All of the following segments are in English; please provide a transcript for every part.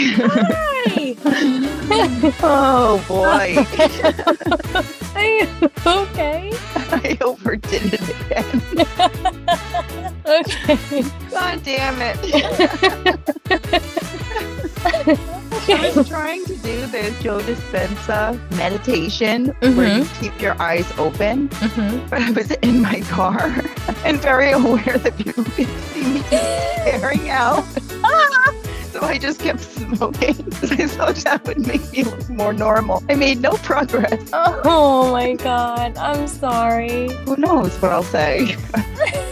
Hi. oh boy. Okay? I overdid it again. okay. God damn it. I was trying to do the Joe Dispenza meditation where you keep your eyes open, hmm but I was in my car and very aware that people could see me staring out. So I just kept smoking I thought that would make me look more normal. I made no progress. Oh my god. I'm sorry. Who knows what I'll say?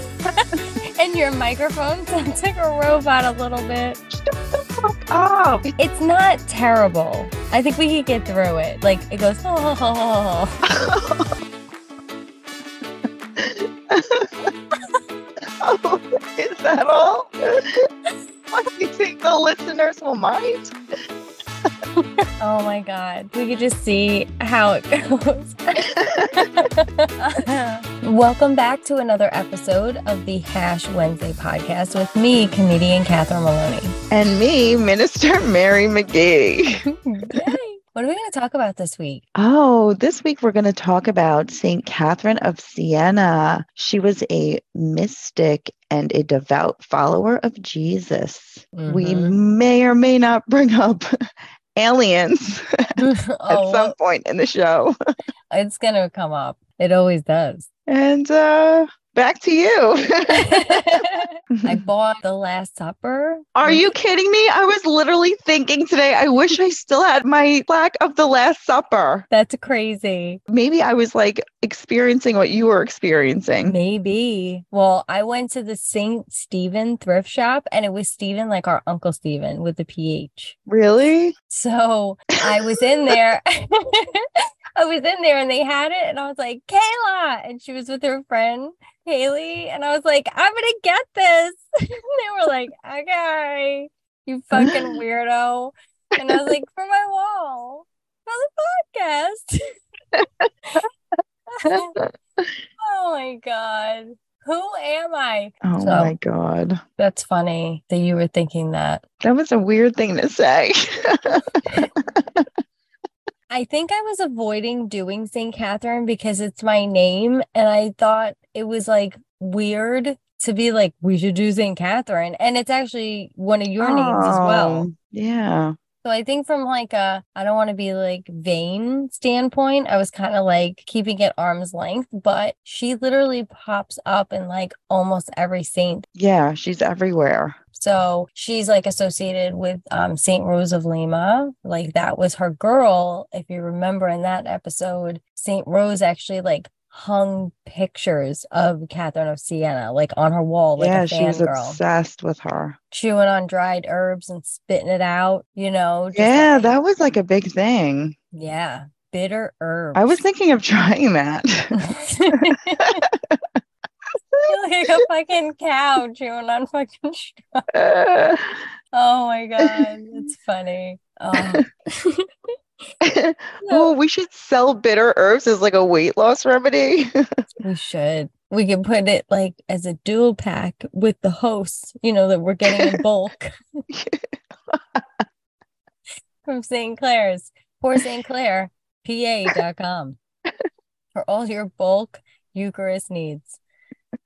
And your microphone sounds like a robot a little bit. Fuck up. It's not terrible. I think we could get through it. Like it goes, oh. Oh, is that all? Do you think the listeners will mind? Oh my god. We could just see how it goes. Welcome back to another episode of the Hash Wednesday podcast with me, comedian Catherine Maloney. And me, Minister Mary Magee. What are we going to talk about this week? Oh, this week we're going to talk about St. Catherine of Siena. She was a mystic and a devout follower of Jesus. We Mhm. may or may not bring up aliens at oh, some point in the show. it's going to come up. It always does. And uh, back to you. I bought The Last Supper. Are you kidding me? I was literally thinking today, I wish I still had my plaque of the Last Supper. That's crazy. Maybe I was like experiencing what you were experiencing. Maybe. Well, I went to the St. Stephen thrift shop and it was Stephen, like our Uncle Stephen with the PH. Really? So I was in there. I was in there and they had it, and I was like, Kayla. And she was with her friend Haley. And I was like, I'm gonna get this. and they were like, Okay, you fucking weirdo. And I was like, for my wall, for the podcast. oh my god. Who am I? Oh So- my God. That's funny that you were thinking that. That was a weird thing to say. I think I was avoiding doing St. Catherine because it's my name. And I thought it was like weird to be like, we should do St. Catherine. And it's actually one of your names as well. Oh, Yeah. So I think from like a, I don't want to be like vain standpoint, I was kind of like keeping it arm's length, but she literally pops up in like almost every saint. Yeah. She's everywhere. So she's like associated with um, Saint Rose of Lima. Like that was her girl. If you remember in that episode, Saint Rose actually like hung pictures of Catherine of Siena like on her wall, like yeah. a She was fangirl, obsessed with her. chewing on dried herbs and spitting it out. You know, Yeah. like- That was like a big thing. yeah, bitter herbs. I was thinking of trying that. Like a fucking cow chewing on fucking. straw. Uh, Oh my god, it's funny. Oh. oh, we should sell bitter herbs as like a weight loss remedy. We should. We can put it like as a dual pack with the hosts, you know, that we're getting in bulk from St. Clair's. For St. Clair, PA.com for all your bulk Eucharist needs.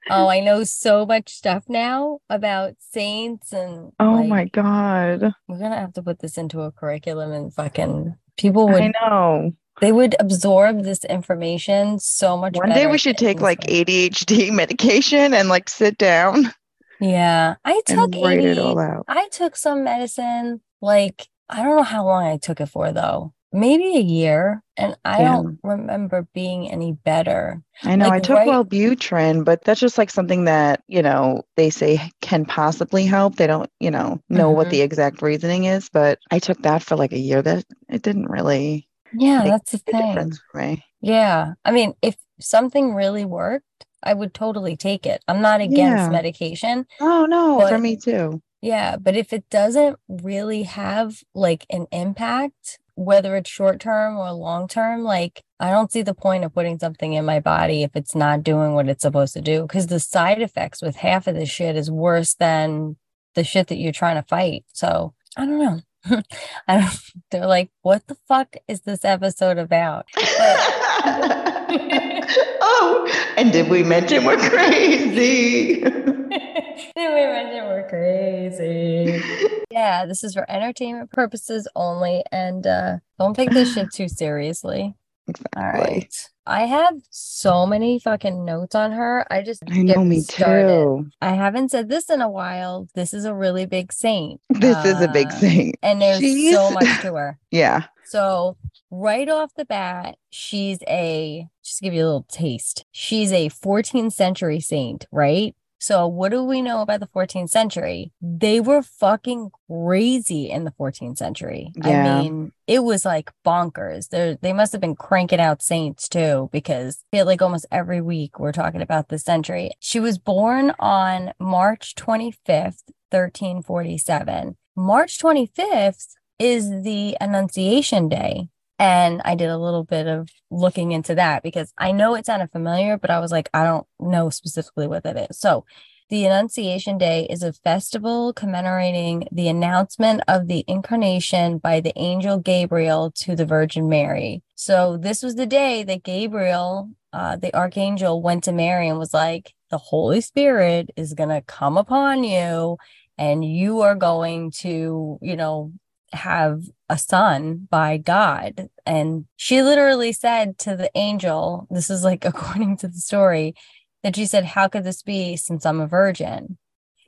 Oh, I know so much stuff now about saints and oh like, my God. we're gonna have to put this into a curriculum and fucking people I would know. they would absorb this information so much One day we should take like way. ADHD medication and like sit down Yeah, I took and write it all out. I took some medicine, like, I don't know how long I took it for though. Maybe a year. And I Yeah. don't remember being any better. I know I took right- Wellbutrin, but that's just like something that, you know, they say can possibly help. They don't, you know, know what Mhm. the exact reasoning is, but I took that for like a year. That it didn't really Yeah, that's the thing. difference for me. Yeah. I mean, if something really worked, I would totally take it. I'm not against Yeah. medication. Oh no, for me too. Yeah, but if it doesn't really have like an impact, whether it's short term or long term, like I don't see the point of putting something in my body if it's not doing what it's supposed to do. Because the side effects with half of this shit is worse than the shit that you're trying to fight. So I don't know. I don't, they're like, what the fuck is this episode about? oh, and did we mention we're crazy? did we mention we're crazy? Yeah, this is for entertainment purposes only, and uh, don't take this shit too seriously. Exactly. All right. I have so many fucking notes on her. I just I know me started. too. I haven't said this in a while. This is a really big saint. This is a big saint. And there's so much to her. Yeah. So right off the bat, she's a just to give you a little taste. She's a 14th century saint, right? So what do we know about the 14th century? They were fucking crazy in the 14th century. Yeah. I mean, it was like bonkers. They they must have been cranking out saints too, because I feel like almost every week we're talking about this century. She was born on March 25th, 1347. March 25th is the Annunciation Day. And I did a little bit of looking into that because I know it sounded familiar, but I was like, I don't know specifically what that is. So, the Annunciation Day is a festival commemorating the announcement of the incarnation by the angel Gabriel to the Virgin Mary. So, this was the day that Gabriel, uh, the archangel, went to Mary and was like, The Holy Spirit is going to come upon you, and you are going to, you know, have a son by God. And she literally said to the angel, this is like according to the story, that she said, How could this be since I'm a virgin?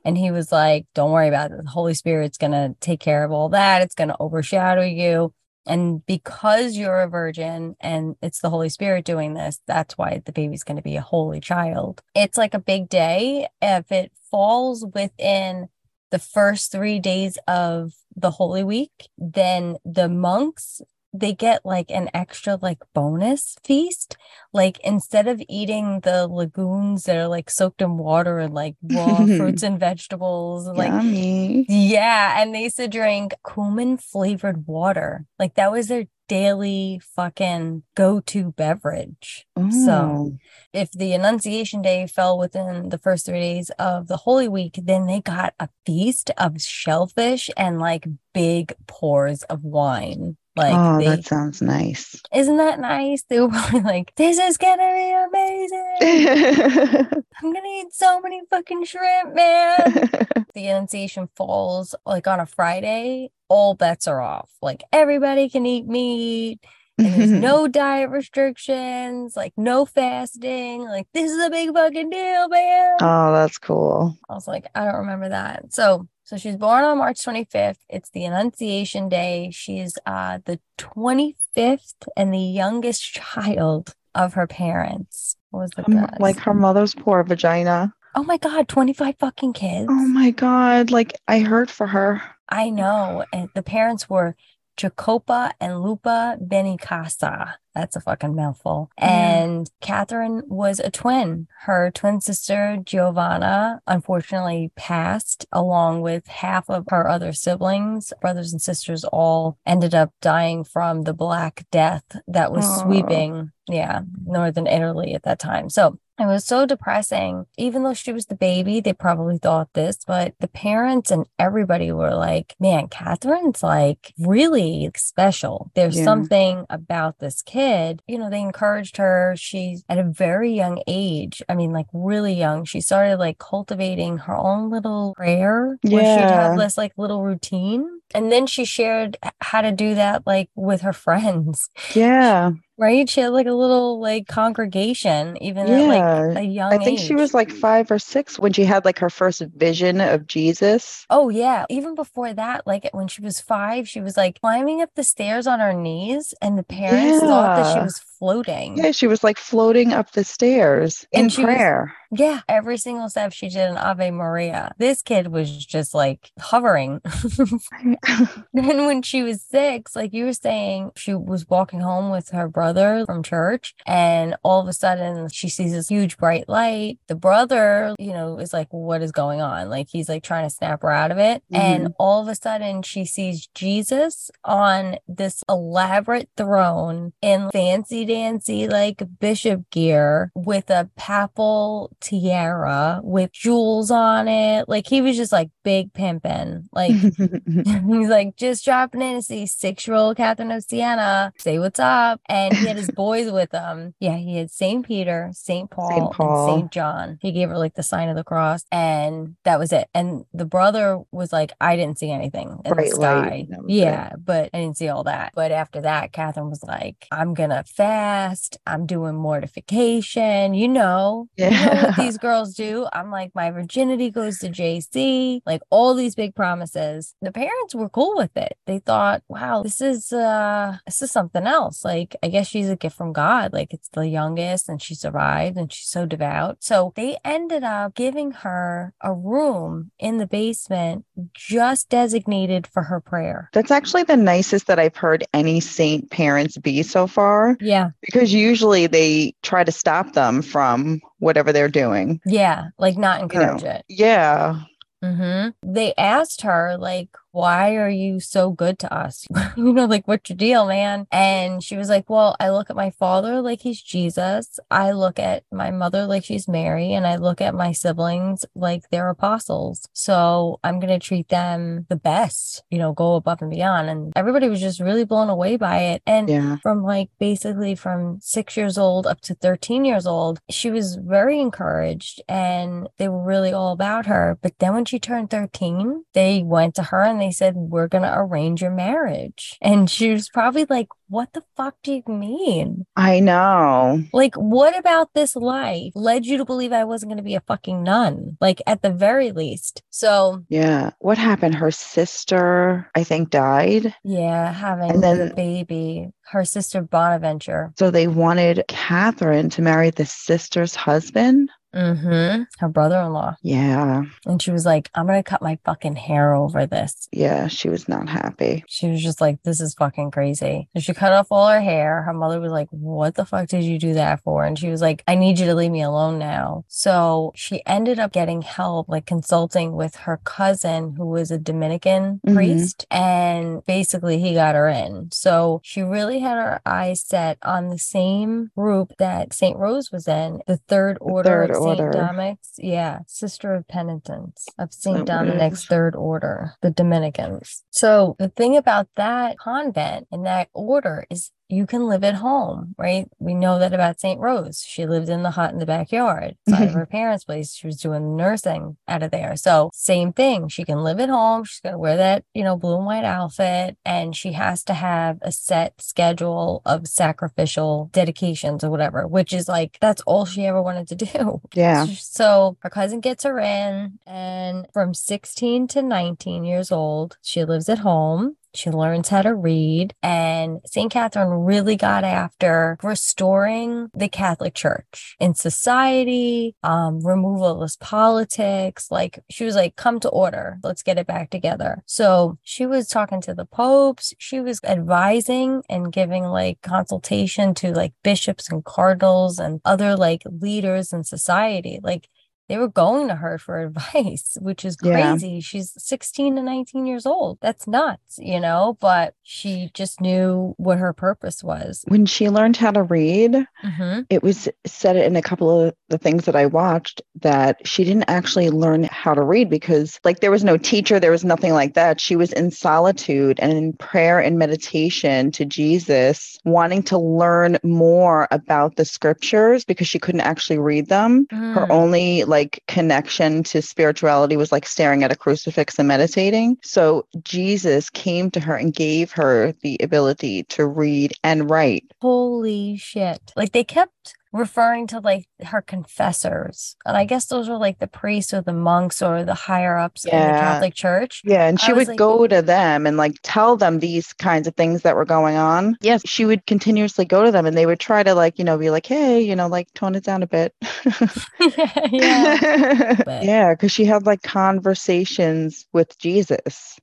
And he was like, Don't worry about it. The Holy Spirit's going to take care of all that. It's going to overshadow you. And because you're a virgin and it's the Holy Spirit doing this, that's why the baby's going to be a holy child. It's like a big day. If it falls within the first three days of the Holy Week, then the monks they get like an extra like bonus feast. Like instead of eating the lagoons that are like soaked in water and like raw fruits and vegetables, like Yummy. yeah, and they used to drink cumin flavored water. Like that was their daily fucking go-to beverage. So Oh. if the Annunciation Day fell within the first three days of the Holy Week, then they got a feast of shellfish and like big pours of wine. Like oh, they, that sounds nice. isn't that nice? They were probably like, "This is gonna be amazing. I'm gonna eat so many fucking shrimp, man." the Annunciation falls like on a Friday. All bets are off. Like everybody can eat meat and there's no diet restrictions, like no fasting. Like this is a big fucking deal, man. oh, that's cool. I was like, I don't remember that. So, so she's born on March 25th. It's the Annunciation Day. She's uh the 25th and the youngest child of her parents. What was the Um, like her mother's poor vagina. Oh my god, 25 fucking kids. Oh my god. Like I hurt for her. I know. And the parents were Jacopa and Lupa Benincasa. That's a fucking mouthful. Yeah. And Catherine was a twin. Her twin sister, Giovanna, unfortunately passed along with half of her other siblings. Brothers and sisters all ended up dying from the Black Death that was Aw. sweeping, yeah, northern Italy at that time. So it was so depressing. Even though she was the baby, they probably thought this, but the parents and everybody were like, man, Catherine's like really special. There's Yeah. something about this kid. You know, they encouraged her. She's at a very young age. I mean, like really young. She started like cultivating her own little prayer where she'd have Yeah. this like little routine. And then she shared how to do that like with her friends Yeah. Right? She had like a little like congregation, even at like a young I think she was like five or six when she had like her first vision of Jesus. Oh yeah, even before that, like when she was five, she was like climbing up the stairs on her knees, and the parents thought that she was floating. Yeah, she was like floating up the stairs in she was- prayer. Yeah, every single step she did an Ave Maria. This kid was just like hovering. then when she was six, like you were saying, she was walking home with her brother from church. And all of a sudden, she sees this huge bright light. The brother, you know, is like, What is going on? Like, he's like trying to snap her out of it. Mm-hmm. And all of a sudden, she sees Jesus on this elaborate throne in fancy dancy, like bishop gear with a papal tiara with jewels on it. Like, he was just like big pimping. Like, he's like just dropping in to see six year old Catherine of Siena, say what's up. And he had his boys with him. Yeah, he had St. Peter, St. Paul, Paul. and St. John. He gave her like the sign of the cross, and that was it. And the brother was like, I didn't see anything in Bright the sky. that was it. Yeah, but I didn't see all that. But after that, Catherine was like, I'm gonna fast. I'm doing mortification. You know, you know what these girls do. I'm like, my virginity goes to JC, like all these big promises. The parents were cool with it. They thought, wow, this is uh this is something else. Like, I guess she's a gift from God. Like it's the youngest and she survived and she's so devout. So they ended up giving her a room in the basement just designated for her prayer. That's actually the nicest that I've heard any saint parents be so far Yeah. because usually they try to stop them from whatever they're doing. Yeah. Like not You know, it. Yeah. hmm They asked her, like, why are you so good to us? you know, like, what's your deal, man? And she was like, well, I look at my father like he's Jesus. I look at my mother like she's Mary. And I look at my siblings like they're apostles. So I'm going to treat them the best, you know, go above and beyond. And everybody was just really blown away by it. And Yeah. from like basically from six years old up to 13 years old, she was very encouraged and they were really all about her. But then when she turned 13, they went to her and they said, We're going to arrange your marriage. And she was probably like, What the fuck do you mean? I know. Like, what about this life led you to believe I wasn't going to be a fucking nun? Like, at the very least. So, Yeah. What happened? Her sister, I think, died. yeah, having And a then- baby, her sister Bonaventure. So they wanted Catherine to marry the sister's husband. Mm-hmm. Her brother-in-law. Yeah. And she was like, I'm gonna cut my fucking hair over this. Yeah. She was not happy. She was just like, this is fucking crazy. So she cut off all her hair. Her mother was like, What the fuck did you do that for? And she was like, I need you to leave me alone now. So she ended up getting help, like consulting with her cousin, who was a Dominican Mhm. priest. And basically, he got her in. So she really had her eyes set on the same group that St. Rose was in, the Third Order Third. Order. Dominic's. Yeah, Sister of Penitence of St. it Dominic's? Third Order, the Dominicans. So the thing about that convent and that order is you can live at home, right? We know that about St. Rose. She lived in the hut in the backyard, side of her parents' place. She was doing nursing out of there. So same thing. She can live at home. She's gonna wear that, you know, blue and white outfit, and she has to have a set schedule of sacrificial dedications or whatever, which is like that's all she ever wanted to do. Yeah. So her cousin gets her in, and from 16 to 19 years old, she lives at home. She learns how to read, and St. Catherine really got after restoring the Catholic Church in society, um, removalist politics. Like she was like, come to order. Let's get it back together. So she was talking to the popes. She was advising and giving like consultation to like bishops and cardinals and other like leaders in society. Like they were going to her for advice, which is Yeah. crazy. She's 16 to 19 years old. That's nuts, you know, but she just knew what her purpose was. When she learned how to read, hmm it was said in a couple of the things that I watched that she didn't actually learn how to read because like there was no teacher, there was nothing like that. She was in solitude and in prayer and meditation to Jesus, wanting to learn more about the scriptures because she couldn't actually read them. Her Mm. only like connection to spirituality was like staring at a crucifix and meditating. So Jesus came to her and gave her the ability to read and write. Holy shit. Like they kept referring to like her confessors. And I guess those were like the priests or the monks or the higher ups in the Catholic Church. Yeah, and she was would like- go to them and like tell them these kinds of things that were going on. Yes, she would continuously go to them and they would try to like, you know, be like, hey, you know, like tone it down a bit. yeah. Yeah, because she had like conversations with Jesus.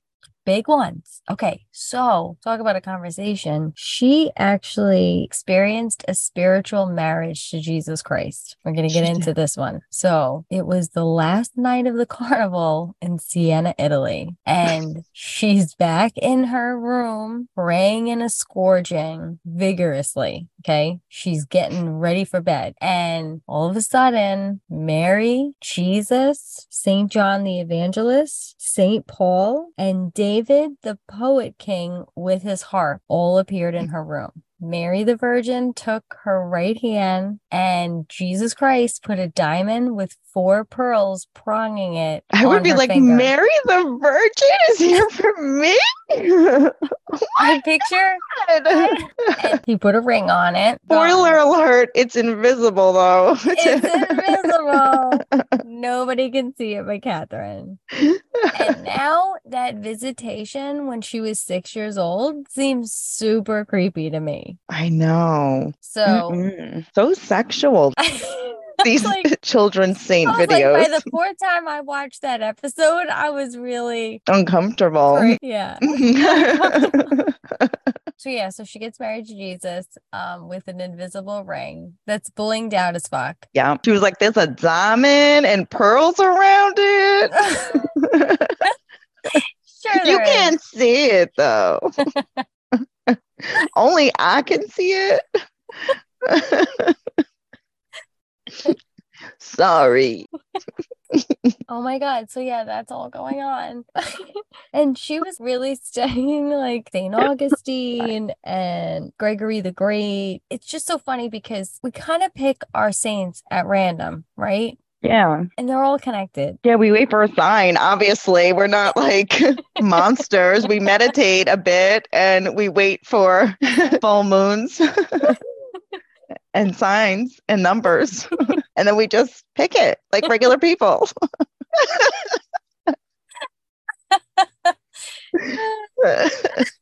Big ones. Okay, so talk about a conversation. She actually experienced a spiritual marriage to Jesus Christ. We're going to get She into this one. So it was the last night of the carnival in Siena, Italy, and she's back in her room praying and a scourging vigorously. Okay, she's getting ready for bed, and all of a sudden, Mary, Jesus, Saint John the Evangelist, Saint Paul, and David the poet king with his harp all appeared in her room. Mary the Virgin took her right hand, and Jesus Christ put a diamond with four pearls pronging it. I would be like, finger. Mary the Virgin is here for me. I picture, oh and he put a ring on it. Spoiler alert, it's invisible though. It's Nobody can see it but Catherine. And now that visitation when she was six years old seems super creepy to me. I know. So Mm-mm. So sexual. These like- children's saint videos. like, by the fourth time I watched that episode, I was really, Uncomfortable. yeah. So yeah, so she gets married to Jesus, um, with an invisible ring that's blinged out as fuck. yeah. She was like, there's a diamond and pearls around it. sure, you can't see it though. Only I can see it. Sorry. Oh my God. So yeah, that's all going on. and she was really studying like St. Augustine and Gregory the Great. It's just so funny because we kind of pick our saints at random, right? Yeah. And they're all connected. Yeah, we wait for a sign. Obviously, we're not like monsters. We meditate a bit and we wait for full moons and signs and numbers. and then we just pick it like regular people.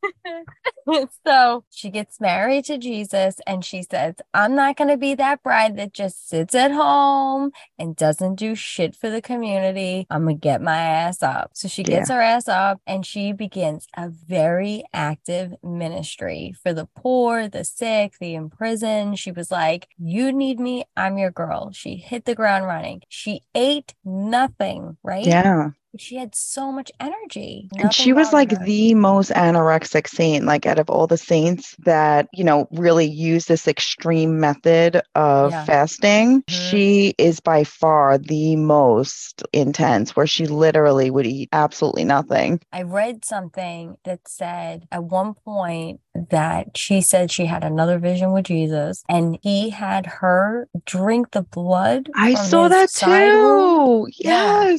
so she gets married to Jesus and she says, I'm not going to be that bride that just sits at home and doesn't do shit for the community. I'm going to get my ass up. So she gets her ass up and she begins a very active ministry for the poor, the sick, the imprisoned. She was like, You need me. I'm your girl. She hit the ground running. She ate nothing, right? yeah. She had so much energy. And she was like her. the most anorexic saint, like out of all the saints that, you know, really use this extreme method of Yeah. fasting. Mhm. She is by far the most intense, where she literally would eat absolutely nothing. I read something that said at one point that she said she had another vision with Jesus and he had her drink the blood. I saw that too. Yeah.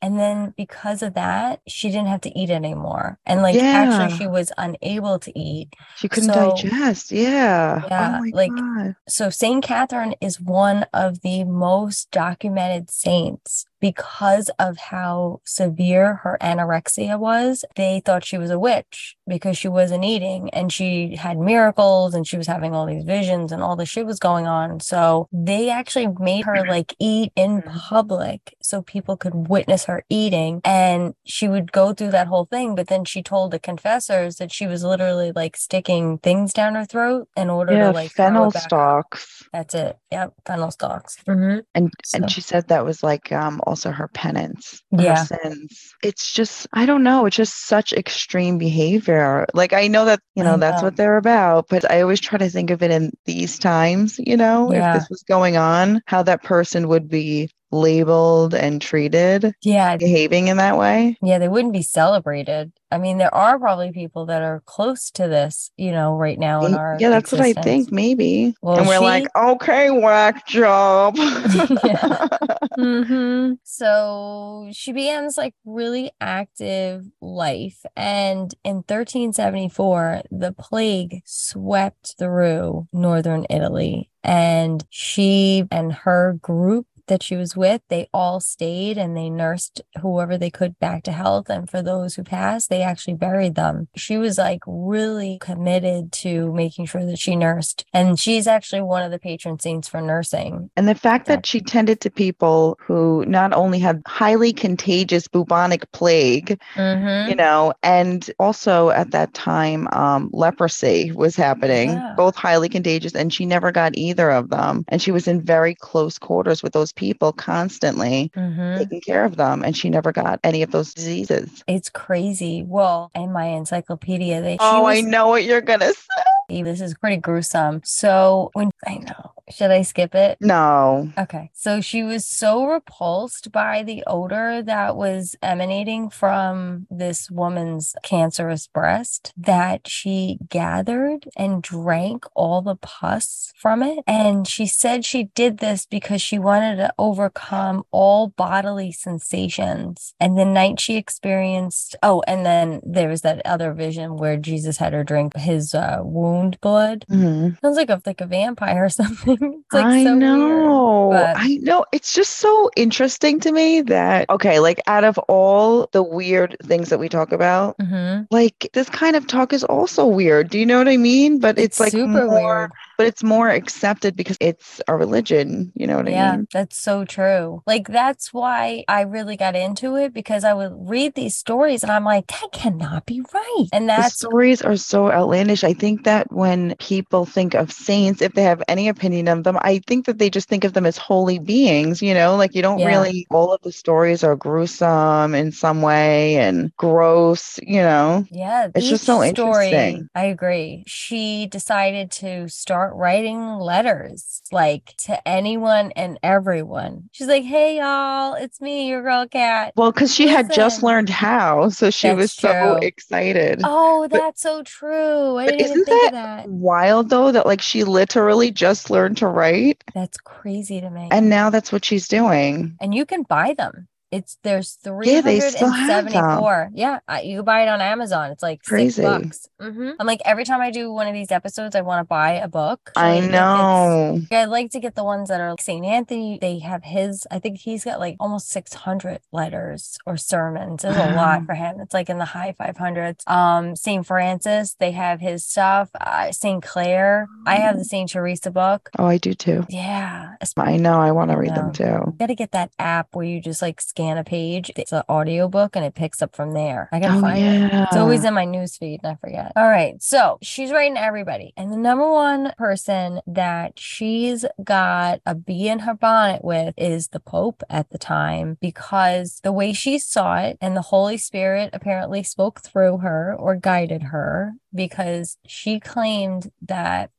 And then because of that, she didn't have to eat anymore. And like Yeah. actually she was unable to eat. She couldn't So- digest. Yeah. Oh yeah, oh like- God. So Saint Catherine is one of the most documented saints because of how severe her anorexia was. They thought she was a witch because she wasn't eating and she had miracles and she was having all these visions and all this shit was going on. So they actually made her like eat in Mhm. public so people could witness her eating and she would go through that whole thing but then she told the confessors that she was literally like sticking things down her throat in order Yeah, to like fennel stalks. That's it. Yep, fennel stalks. Mm-hmm. And So- and she said that was like um also her penance, Yeah. her sins. It's just I don't know, it's just such extreme behavior. Like I know that, you I know, that's what they're about, but I always try to think of it in these times, you know, Yeah. if this was going on, how that person would be labeled and treated Yeah, behaving in that way. yeah, they wouldn't be celebrated. I mean, there are probably people that are close to this, you know, right now in our yeah, that's what I think, maybe. Well, and we're like, okay, whack job. hmm So she begins like really active life. And in 1374, the plague swept through northern Italy. And she and her group that she was with, they all stayed and they nursed whoever they could back to health. And for those who passed, they actually buried them. She was like really committed to making sure that she nursed. And she's actually one of the patron saints for nursing. And the fact that she tended to people who not only had highly contagious bubonic plague, Mhm. you know, and also at that time, um, leprosy was happening, Yeah. both highly contagious, and she never got either of them. And she was in very close quarters with those people constantly Mhm. taking care of them, and she never got any of those diseases. It's crazy. Well, in my encyclopedia, they Oh, I know what you're gonna say. This is pretty gruesome. So when I know, should I skip it? No. Okay. So she was so repulsed by the odor that was emanating from this woman's cancerous breast that she gathered and drank all the pus from it. And she said she did this because she wanted to overcome all bodily sensations. And the night she experienced, oh, and then there was that other vision where Jesus had her drink his uh, wound blood. Mhm. Sounds like a like a vampire or something. It's like I so weird. know. but- I know. It's just so interesting to me that, okay, like out of all the weird things that we talk about, Mhm. like this kind of talk is also weird. Do you know what I mean? But it's, like super more, weird. But it's more accepted because it's a religion. You know what I Yeah, mean? that's so true. Like that's why I really got into it because I would read these stories and I'm like, that cannot be right. And The that's stories are so outlandish. I think that when people think of saints, if they have any opinion of them, I think that they just think of them as holy beings, you know, like you don't Yeah. really, all of the stories are gruesome in some way and gross, you know. yeah, It's just so story, interesting. I agree. She decided to start writing letters like to anyone and everyone. She's like, "Hey y'all, it's me, your girl cat." Well, because she had just learned how, so she was That's so excited. Oh, But- that's so true. I didn't even isn't think of that. Wild though that like she literally just learned to write, That's crazy to me. and now that's what she's doing. and you can buy them. It's there's Yeah, they still have them. 374. Yeah, I, you buy it on Amazon. It's like Crazy. six bucks. hmm I'm like every time I do one of these episodes, I want to buy a book. I Like, know. I like to get the ones that are like St. Anthony. They have his, I think he's got like almost 600 letters or sermons. There's a lot for him. It's like in the high 500s. Um, St. Francis, they have his stuff. Uh, St. Clair, I have the St. Teresa book. Oh, I do too. Yeah. I know. I want to read them Yeah. too. got to get that app where you just like scan a page. It's an audiobook and it picks up from there. I gotta Oh, find it. It's always in my news feed and I forget. All right. So she's writing to everybody. And the number one person that she's got a bee in her bonnet with is the Pope at the time because the way she saw it and the Holy Spirit apparently spoke through her or guided her because she claimed that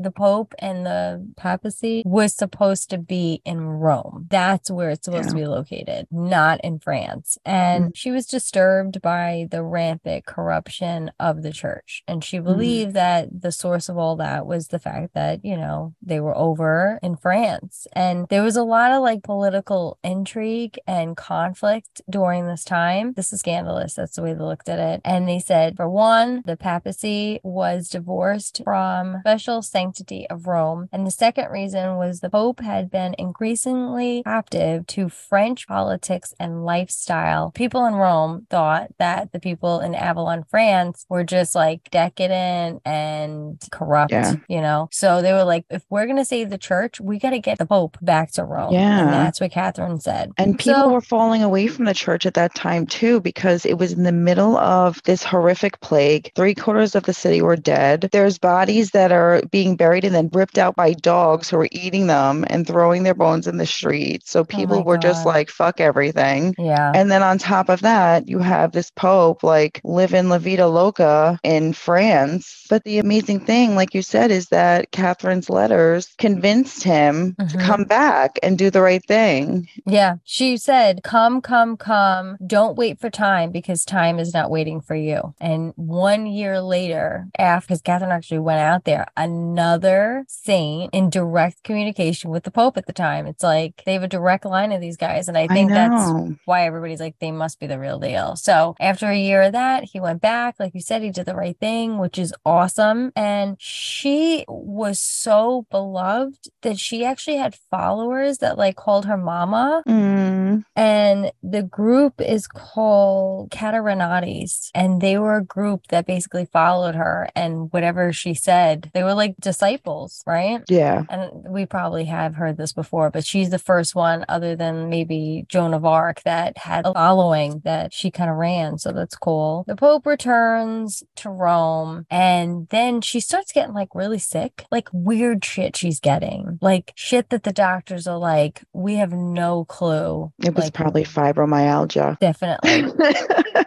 the Pope and the papacy was supposed to be in Rome. That's where it's supposed to be located, not in France. And mm-hmm. she was disturbed by the rampant corruption of the church. And she mm-hmm. believed that the source of all that was the fact that, you know, they were over in France. And there was a lot of like political intrigue and conflict during this time. This is scandalous. That's the way they looked at it. And they said, for one, the papacy was divorced from special sanctity of Rome. And the second reason was the Pope had been increasingly captive to French politics and lifestyle. People in Rome thought that the people in Avignon, France were just like decadent and corrupt, Yeah. you know? So they were like, if we're going to save the church, we got to get the Pope back to Rome. Yeah. And that's what Catherine said. And people So- were falling away from the church at that time too, because it was in the middle of this horrific plague. Three quarters of the city were dead. There's bodies that are being buried and then ripped out by dogs who were eating them and throwing their bones in the street. So people my were just like, fuck everything. Yeah. And then on top of that, you have this Pope like living La Vida Loca in France. But the amazing thing, like you said, is that Catherine's letters convinced him to Mhm. come back and do the right thing. Yeah, she said, Come, come, come. Don't wait for time because time is not waiting for you. And one year later, after, because Catherine actually went out there, another saint in direct communication with the Pope at the time. It's like they have a direct line of these guys. And I think that's why everybody's like, they must be the real deal. So after a year of that, he went back. Like you said, he did the right thing, which is awesome. And she was so beloved that she actually had followers that like called her mama. Mm. Mm-hmm. And the group is called Caterinatis. And they were a group that basically followed her and whatever she said, they were like disciples, right? Yeah. And we probably have heard this before, but she's the first one, other than maybe Joan of Arc, that had a following that she kind of ran. So that's cool. The Pope returns to Rome and then she starts getting like really sick, like weird shit she's getting, like shit that the doctors are like, we have no clue. It was Like, probably fibromyalgia. Definitely.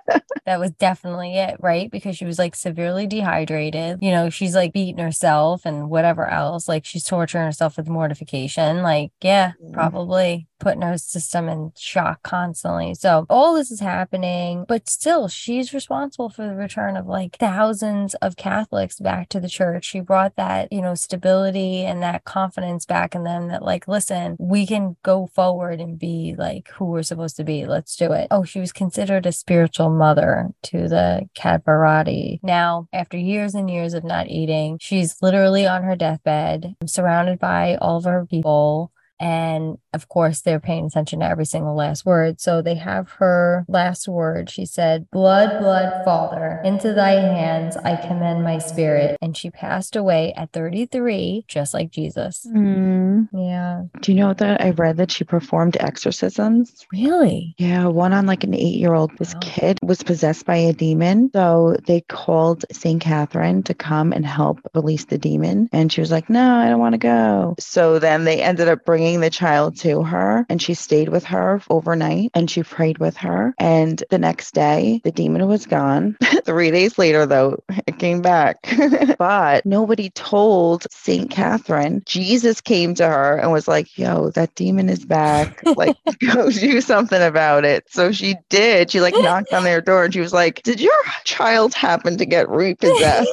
That was definitely it, right? Because she was like severely dehydrated. You know, she's like beating herself and whatever else. Like she's torturing herself with mortification. Like, yeah, Yeah. probably putting her system in shock constantly. So all this is happening, but still, she's responsible for the return of like thousands of Catholics back to the church. She brought that, you know, stability and that confidence back in them that, like, listen, we can go forward and be like who we're supposed to be. Let's do it. Oh, she was considered a spiritual mother to the Caterinati. Now, after years and years of not eating, she's literally on her deathbed, surrounded by all of her people. And of course, they're paying attention to every single last word. So they have her last word. She said, Blood, blood, Father, into thy hands I commend my spirit. And she passed away at 33, just like Jesus. Mm. Yeah. Do you know that I read that she performed exorcisms? Really? Yeah, one on like an eight year old. This Wow. kid was possessed by a demon. So they called St. Catherine to come and help release the demon. And she was like, no, I don't want to go. So then they ended up bringing the child to her and she stayed with her overnight and she prayed with her. And the next day, the demon was gone. Three days later, though, it came back. but nobody told St. Catherine. Jesus came to her and was like, yo, that demon is back. Like, go do something about it. So she did. She like knocked on their door and she was like, Did your child happen to get repossessed?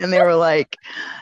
and they were like,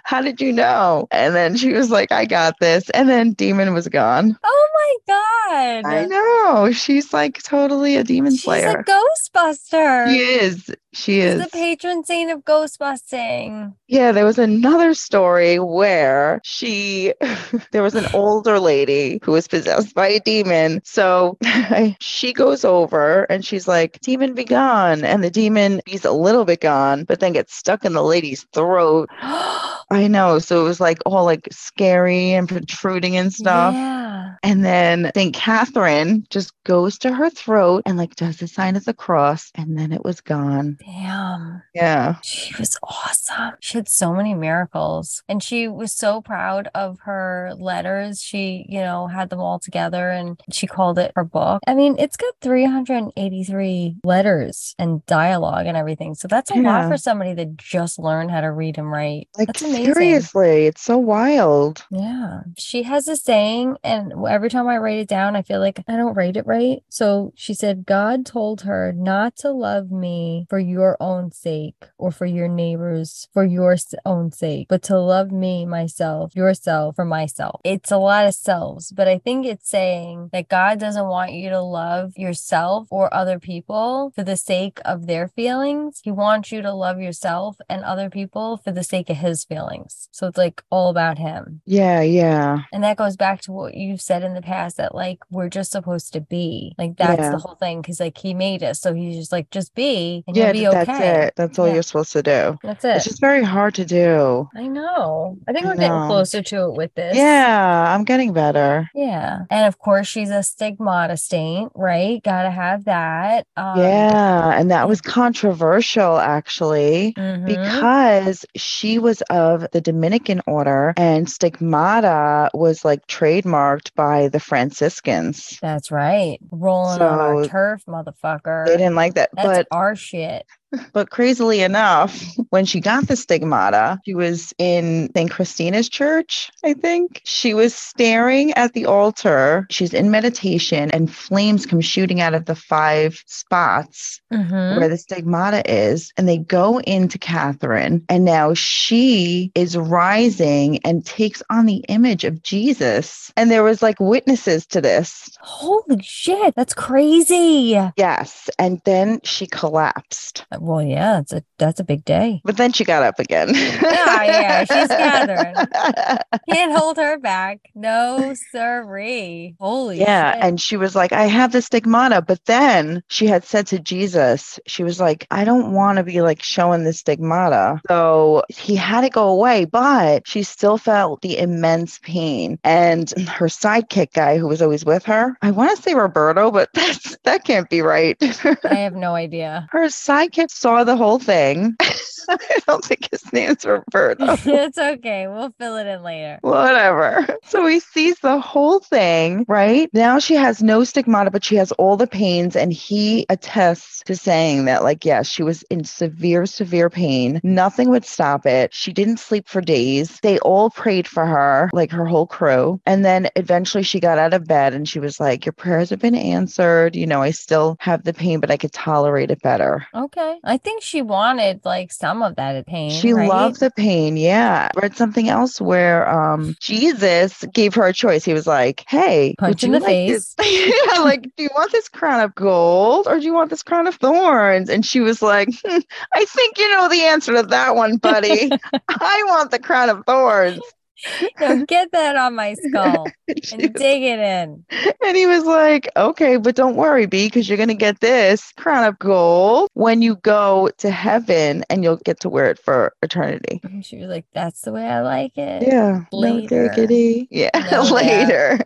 How did you know? And then she was like, I got this. And then demon was gone. Oh my God. I know. She's like totally a demon slayer. She's slayer. a Ghostbuster. She is. She She's is. the patron saint of ghostbusting. Yeah, there was another story where she, there was an older lady who was possessed by a demon. So she goes over and she's like, Demon be gone. And the demon, he's a little bit gone, but then gets stuck in the lady's throat. I know. So it was like all like scary and protruding and stuff. Yeah. And then St. Catherine just goes to her throat and like does the sign of the cross. And then it was gone. Damn. Yeah. She was awesome. She had so many miracles. And she was so proud of her letters. She, you know, had them all together and she called it her book. I mean, it's got 383 letters and dialogue and everything. So that's a lot for somebody that just learned how to read and write. Like that's amazing. seriously, it's so wild. Yeah. She has a saying, and every time I write it down, I feel like I don't write it right. So she said, God told her not to love me for your own sake or for your neighbors for your own sake, but to love me, myself, yourself for myself. It's a lot of selves, but I think it's saying that God doesn't want you to love yourself or other people for the sake of their feelings. He wants you to love yourself and other people for the sake of his feelings. So it's like all about him. Yeah, yeah. And that goes back to what you've said in the past that like we're just supposed to be. Like that's Yeah. the whole thing. Cause like he made us. So he's just like, just be and Yeah, you'll be okay. that's it. That's all Yeah. you're supposed to do. That's it. It's just very hard to do. I know. I think we're getting closer to it with this. Yeah, I'm getting better. Yeah. And of course she's a stigmata saint, right? Gotta have that. Um yeah, and that was controversial actually. mhm. Because she was of the Dominican order and stigmata was like trademarked by the Franciscans. That's right. Rolling on our turf, motherfucker. They didn't like that. That's but our shit. But crazily enough, when she got the stigmata, she was in St. Christina's church, I think. She was staring at the altar. She's in meditation, and flames come shooting out of the five spots Mhm. where the stigmata is. And they go into Catherine. And now she is rising and takes on the image of Jesus. And there was like witnesses to this. Holy shit, that's crazy. Yes. And then she collapsed. Well, yeah, it's a that's a big day. But then she got up again. Yeah, yeah, she's gathering. Can't hold her back. No siree. Holy Yeah. shit. And she was like, I have the stigmata. But then she had said to Jesus, she was like, I don't want to be like showing the stigmata. So he had it go away, but she still felt the immense pain. And her sidekick guy who was always with her, I want to say Roberto, but that's that can't be right. I have no idea. her sidekick saw the whole thing. I don't think his name's Roberto. it's okay. We'll fill it in later. Whatever. So he sees the whole thing, right? Now she has no stigmata, but she has all the pains. And he attests to saying that, like, yes, she was in severe, severe pain. Nothing would stop it. She didn't sleep for days. They all prayed for her, like her whole crew. And then eventually she got out of bed and she was like, Your prayers have been answered. You know, I still have the pain, but I could tolerate it better. Okay. I think she wanted like some of that pain. She right? loved the pain. Yeah. I read something else where um Jesus gave her a choice. He was like, Hey, Punch in the like this- yeah, like, do you want this crown of gold or do you want this crown of thorns? And she was like, "Hmm, I think you know the answer to that one, buddy. I want the crown of thorns. No, get that on my skull And, she and was- dig it in. and he was like, Okay, but don't worry, B, because you're gonna get this crown of gold when you go to heaven and you'll get to wear it for eternity. And she was like, That's the way I like it. Yeah. No Later. diggity. Yeah. No later.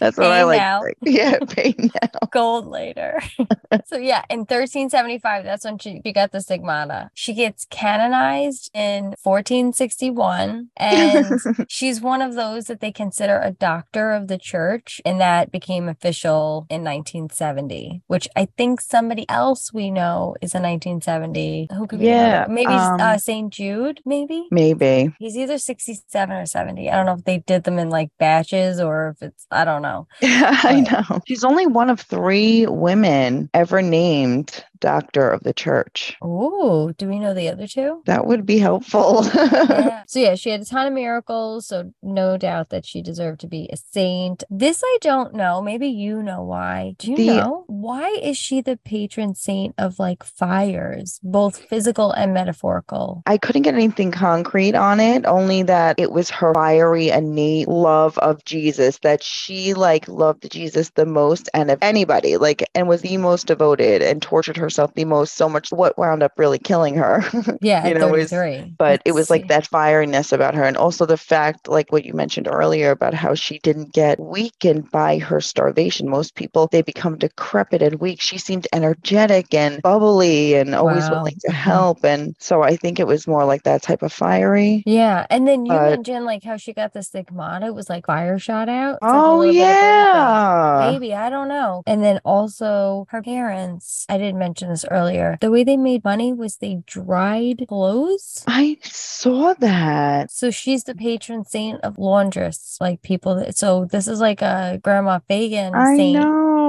That's what I Pay like. now. Yeah, pay now. Gold later. so yeah, in 1375, that's when she, she got the stigmata. She gets canonized in 1461, and she's one of those that they consider a doctor of the church, and that became official in 1970, which I think somebody else we know is a 1970. Who could be Yeah, Maybe um, uh, St. Jude, maybe? Maybe. He's either 67 or 70. I don't know if they did them in like batches or if it's, I don't know. I But- know. She's only one of three women ever named doctor of the church. Oh, do we know the other two? That would be helpful. yeah. So yeah, she had a ton of miracles, so no doubt that she deserved to be a saint. This I don't know. Maybe you know why. Do you The- know why is she the patron saint of like fires, both physical and metaphorical? I couldn't get anything concrete on it, only that it was her fiery, innate love of Jesus, that she like loved Jesus the most and of anybody, like, and was the most devoted and tortured herself the most, so much what wound up really killing her. Yeah, you know, 33. but it was like Let's that fieriness about her and also the fact like what you mentioned earlier about how she didn't get weakened by her starvation most people they become decrepit and weak she seemed energetic and bubbly and always Wow. willing to Mhm. help and so i think it was more like that type of fiery. Yeah, and then you mentioned like how she got the stigmata. It was like fire shot out. It's oh little bit of everything. yeah Maybe, I don't know. And then also her parents, I didn't mention this earlier. The way they made money was they dried clothes. i saw that So she's the patron saint of laundress, like people that so this is like a grandma Fagan i saint. know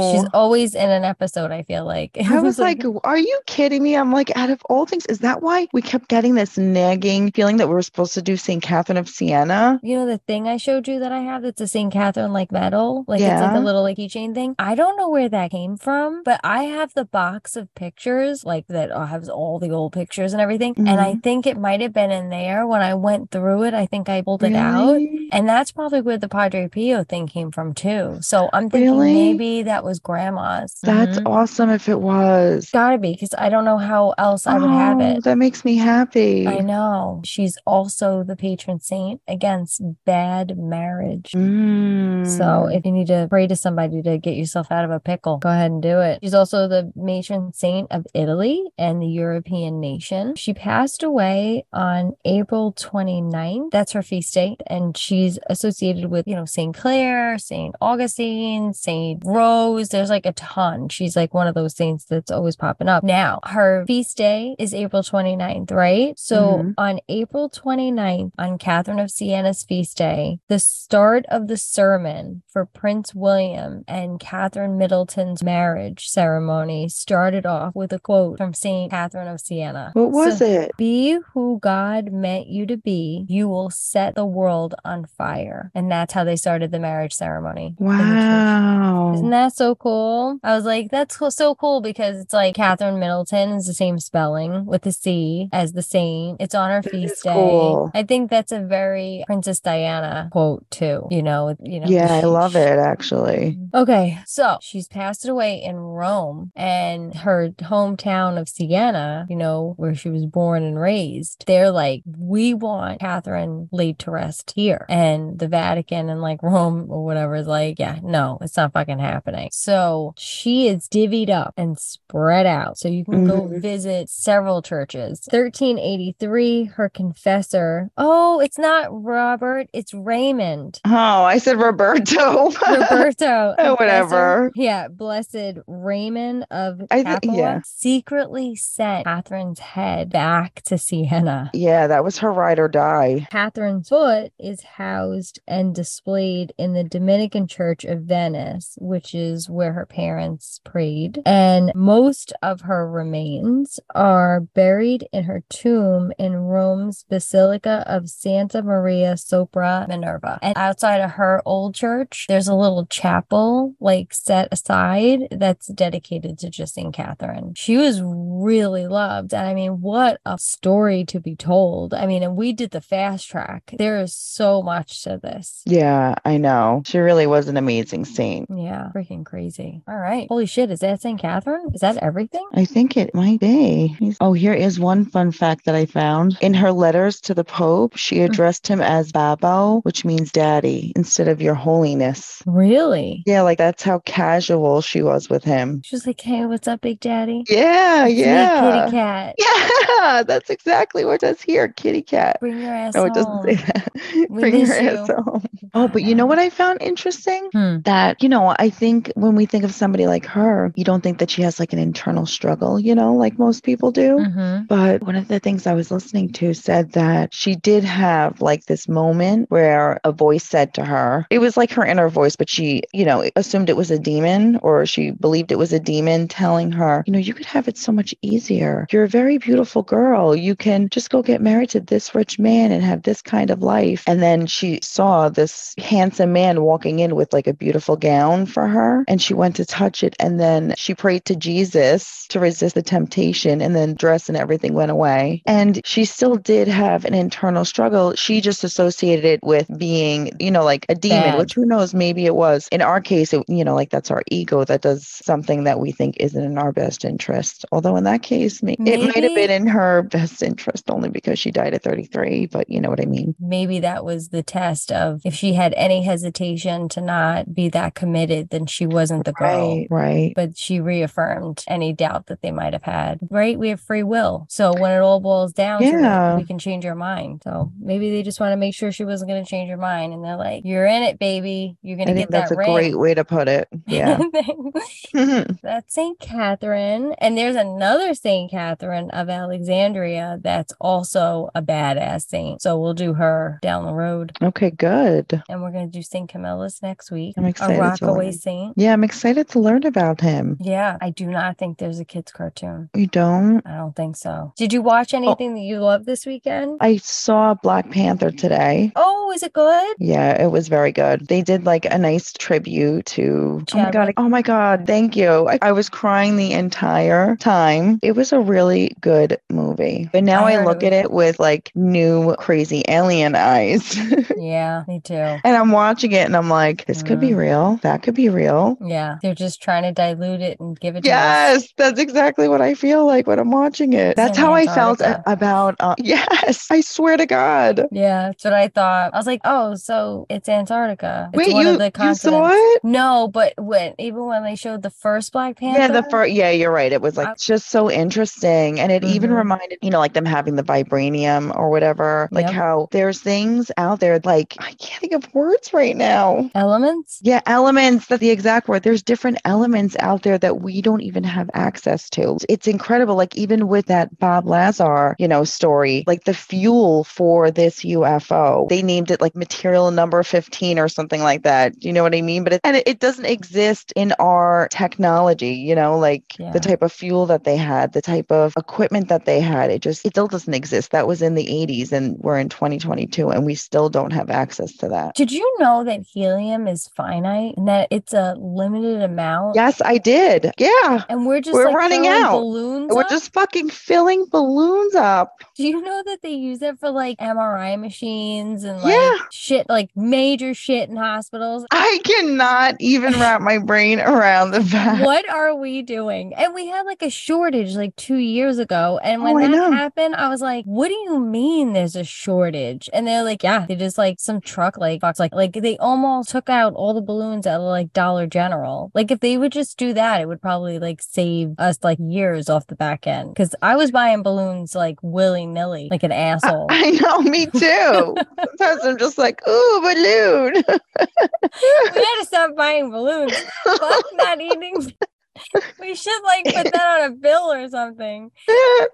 She's always in an episode, I feel like. I was like, are you kidding me? I'm like, out of all things, is that why we kept getting this nagging feeling that we were supposed to do St. Catherine of Siena? You know the thing I showed you that I have that's a St. Catherine like medal? Like it's like a little like keychain thing. I don't know where that came from, but I have the box of pictures like that uh, has all the old pictures and everything. And I Mhm. think it might have been in there when I went through it. I think I pulled it out. And that's probably where the Padre Pio thing came from too. So I'm thinking Really? maybe that was grandma's. That's Mhm. awesome if it was. Gotta be, because I don't know how else I would have Oh, it. That makes me happy. I know. She's also the patron saint against bad marriage. Mm. So if you need to pray to somebody to get yourself out of a pickle, go ahead and do it. She's also the matron saint of Italy and the European nation. She passed away on April 29th. That's her feast date. And she's she's associated with, you know, St. Clare, St. Augustine, St. Rose. There's like a ton. She's like one of those saints that's always popping up. Now, her feast day is April 29th, right? So Mhm. on April 29th, on Catherine of Siena's feast day, the start of the sermon for Prince William and Catherine Middleton's marriage ceremony started off with a quote from St. Catherine of Siena. What was So- it? be who God meant you to be, you will set the world on fire. And that's how they started the marriage ceremony. in the church. Wow. Isn't that so cool? I was like, that's cool, so cool because it's like Catherine Middleton is the same spelling with the C as the saint. It's on her feast day. cool. I think that's a very Princess Diana quote too. You know, you know. yeah, I love it actually. Mm-hmm. Okay, so she's passed away in Rome and her hometown of Siena, you know, where she was born and raised. They're like, we want Catherine laid to rest here. And the Vatican and like Rome or whatever is like, yeah, no, it's not fucking happening. So she is divvied up and spread out. So you can go Mhm. visit several churches. 1383, her confessor. Oh, it's not Robert, it's Raymond. Oh, I said Roberto. Roberto. Oh, whatever. Yeah, blessed Raymond of I Capua yeah. secretly sent Catherine's head back to Siena. yeah, that was her ride or die. Catherine's foot is housed and displayed in the Dominican Church of Venice, which is where her parents prayed. And most of her remains are buried in her tomb in Rome's Basilica of Santa Maria sopra Minerva. And outside of her old church, there's a little chapel like set aside that's dedicated to just St. Catherine. She was really loved. And I mean, what a story to be told. I mean, and we did the fast track. There is so much to this. Yeah, I know. She really was an amazing saint. Yeah, freaking crazy. All right. Holy shit. Is that St. Catherine? Is that everything? I think it might be. Oh, here is one fun fact that I found. In her letters to the Pope, she addressed him as Babbo, which means daddy, instead of your holiness. Really? Yeah, like that's how casual she was with him. She was like, hey, what's up, Big Daddy? Yeah, It's me, yeah. kitty cat. Yeah, that's exactly what it says here, kitty cat. Bring your ass No, it doesn't home. say that. Bring your miss ass you. home. Oh, but you know what I found interesting? Hmm. That, you know, I think when we think of somebody like her, you don't think that she has like an internal struggle, you know, like most people do. Mhm. But one of the things I was listening to said that she did have like this moment where a voice said to her, it was like her inner voice, but she, you know, assumed it was a demon or she believed it was a demon telling her, you know, you could have it so much easier. You're a very beautiful girl. You can just go get married to this rich man and have this kind of life. And then she saw this handsome man walking in with like a beautiful gown for her and she went to touch it. And then she prayed to Jesus to resist the temptation and then dress and everything went away. And she still did have an internal struggle. She just associated it with being, you know, like a demon, Bad. which who knows, maybe it was. In our case, it, you know, like that's our ego that does something that we think isn't in our best interest. Although in that case, may- it might have been in her best interest only because she died at 33, but you know what I mean. Maybe that was the test of if she had any hesitation to not be that committed, then she wasn't the girl. Right, right. But she reaffirmed any doubt that they might have had. Right? We have free will. So when it all boils down to Yeah. it, we can change our mind. So maybe they just want to make sure she wasn't going to change her mind. And they're like, you're in it, baby. You're going I to think get that's that a ring. great way to put it. Yeah. That's St. Catherine. And there's another St. Catherine of Alexandria that's also a badass saint. So we'll do her down the road. okay, good. And we're going to do St. Camillus next week. I'm A excited to Rockaway saint. Yeah, I'm excited to learn about him. Yeah, I do not think there's a kids' cartoon. You don't? I don't think so. Did you watch anything that you loved this weekend? I saw Black Panther today. Oh, is it good? Yeah, it was very good. They did like a nice tribute to. Oh my god! Oh my god! Thank you. I, I was crying the entire time. It was a really good movie. But now I I, it look was- at it with like new crazy alien eyes, Yeah, me too. and I'm watching it and I'm like, this could be Mm. real. That could be real. Yeah, they're just trying to dilute it and give it to us. Yes, that's exactly what I feel like when I'm watching it. That's in how I felt a- about. Uh, yes, I swear to God. Yeah, that's what I thought. I was like, oh, so it's Antarctica. It's Wait, one you of the you saw it? No, but when even when they showed the first Black Panther, Yeah, the first. Yeah, you're right. It was like I- just so interesting, and it even Mhm. reminded you know, like them having the vibranium or whatever. Like Yep. how there's things out there. Like I can't think of words right now. Elements? Yeah, elements. That's the exact word. There's different elements out there that we don't even have access to. It's incredible. Like even with that Bob Lazar, you know, story, like the fuel for this UFO, they named it like material number 15 or something like that. You know what I mean? But it, and it, it doesn't exist in our technology, you know, like Yeah. the type of fuel that they had, the type of equipment that they had. It just, it still doesn't exist. That was in the 80s and we're in 2022 and we still don't have access to that. Did you know that helium is finite and that it's a limited amount? Yes, I did. Yeah. And we're just We're like running out. balloons. We're up? just fucking filling balloons up. Do you know that they use it for like MRI machines and like Yeah. shit, like major shit in hospitals? I cannot even wrap my brain around the fact. what are we doing? And we had like a shortage like two years ago. And when Oh, that know. happened, I was like, what do you mean there's a shortage? And they're like, yeah, they just like some truck like fucks like like they almost took out all the balloons at like Dollar General. Like if they would just do that, it would probably like save us like years off the back end. Cause I was buying balloons like willy nilly, like an I, asshole. I know, me too. Sometimes I'm just like, ooh, balloon. we had to stop buying balloons. Fuck not eating. We should like put that on a bill or something.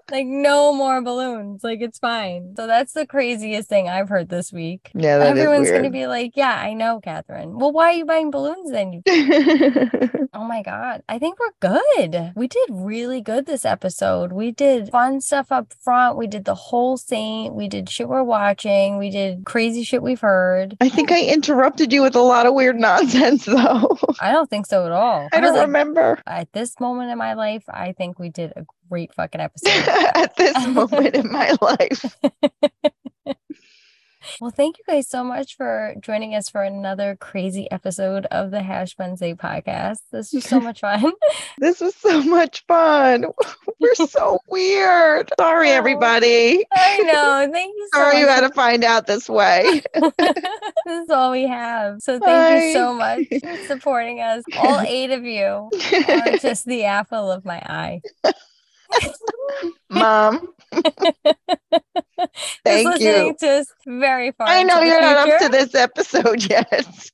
Like no more balloons. Like it's fine. So that's the craziest thing I've heard this week. yeah, that is Everyone's gonna be like, "Yeah, I know, Catherine." Well, why are you buying balloons then? Oh my God. I think we're good. We did really good this episode. We did fun stuff up front. We did the whole saint. We did shit we're watching. We did crazy shit we've heard. I think I interrupted you with a lot of weird nonsense, though. I don't think so at all. I was don't like, remember at this moment in my life, I think we did a great fucking episode. at this moment in my life. well, thank you guys so much for joining us for another crazy episode of the Hash Wednesday podcast. This was so much fun. This was so much fun. We're so weird. Sorry, Oh. everybody. I know. Thank you so Sorry you had to find out this way. this is all we have. So thank you so much for supporting us. All eight of you are just the apple of my eye. Mom. Thank you. to very far. I know you're not up to this episode yet.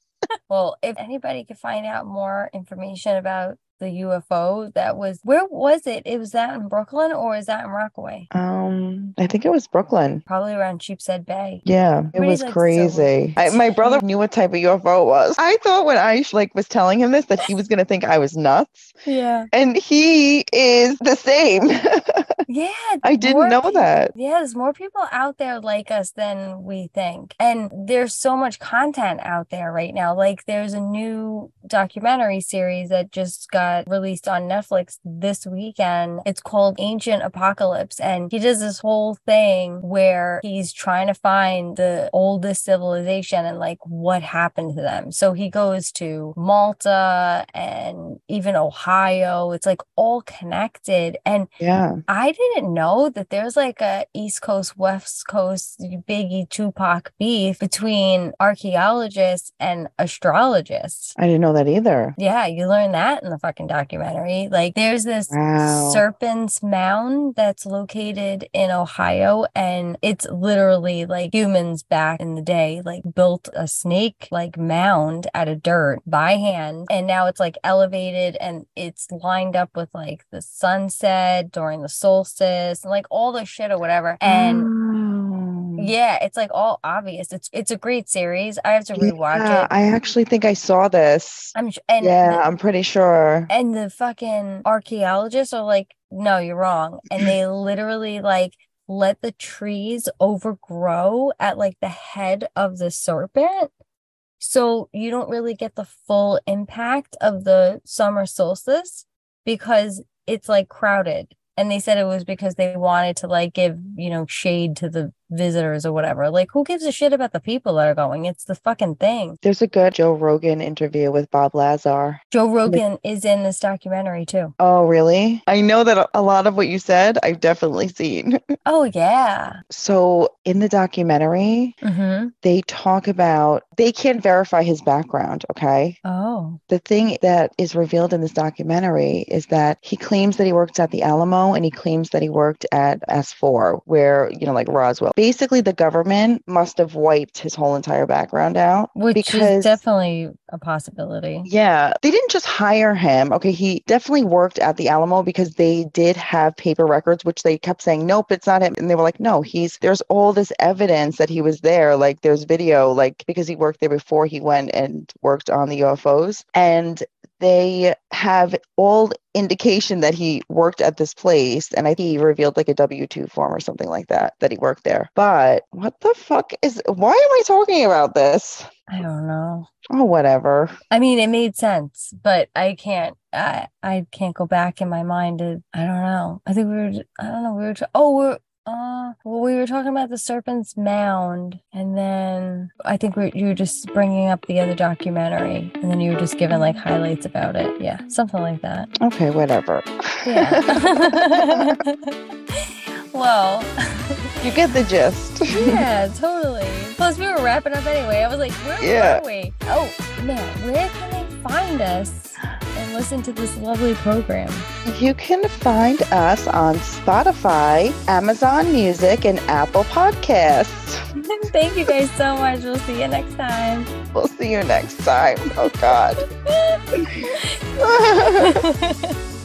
Well, if anybody could find out more information about the UFO that was where was it? It was that in Brooklyn or is that in Rockaway? Um, I think it was Brooklyn. Probably around Sheepshead Bay. Yeah, it Pretty, was like, crazy. I, my brother knew what type of UFO it was. I thought when I like was telling him this that he was gonna think I was nuts, Yeah. and he is the same. Yeah. I didn't know that. Yeah, there's more people out there like us than we think. And there's so much content out there right now. Like there's a new documentary series that just got released on Netflix this weekend. It's called Ancient Apocalypse. And he does this whole thing where he's trying to find the oldest civilization and like what happened to them. So he goes to Malta and even Ohio. It's like all connected. And Yeah, I didn't know that there's like a East Coast, West Coast Biggie Tupac beef between archaeologists and astrologists. I didn't know that either. Yeah, you learn that in the fucking documentary. Like, there's this Wow. Serpent's Mound that's located in Ohio, and it's literally like humans back in the day, like built a snake like mound out of dirt by hand. And now it's like elevated and it's lined up with like the sunset during the solstice and like all the shit or whatever. And Oh. yeah, it's like all obvious. It's it's a great series. I have to rewatch Yeah, it. I actually think I saw this. I'm and yeah, the- I'm pretty sure. and the fucking archaeologists are like, no, you're wrong. And they literally like let the trees overgrow at like the head of the serpent. So you don't really get the full impact of the summer solstice because it's like crowded. And they said it was because they wanted to like give, you know, shade to the visitors or whatever. Like, who gives a shit about the people that are going? It's the fucking thing. There's a good Joe Rogan interview with Bob Lazar. Joe Rogan is in this documentary too. Oh, really? I know that a- a lot of what you said, I've definitely seen. Oh, yeah. So, in the documentary, Mm-hmm. they talk about they can't verify his background, okay? Oh. The thing that is revealed in this documentary is that he claims that he worked at the Alamo and he claims that he worked at S4, where, you know, like Roswell basically the government must have wiped his whole entire background out. Which because is definitely a possibility. yeah, they didn't just hire him. Okay, he definitely worked at the Alamo because they did have paper records, which they kept saying, nope, it's not him. And they were like, no, he's there's all this evidence that he was there. Like there's video, like because he worked there before he went and worked on the UFOs. And they have all indication that he worked at this place and i think he revealed like a w2 form or something like that that he worked there but what the fuck is why am i talking about this I don't know. oh whatever I mean, it made sense, but I can't. I I can't go back in my mind. To, I don't know. I think we were. I don't know. We were. Oh, we're. Uh, well, we were talking about the Serpent's Mound, and then I think we you were just bringing up the other documentary, and then you were just giving like highlights about it. Yeah, something like that. okay whatever Yeah. well, you get the gist yeah, totally. Plus, we were wrapping up anyway. I was like, where Yeah. were we? Oh, man, where can they find us and listen to this lovely program? you can find us on spotify amazon music and apple podcasts Thank you guys so much. We'll see you next time. we'll see you next time oh god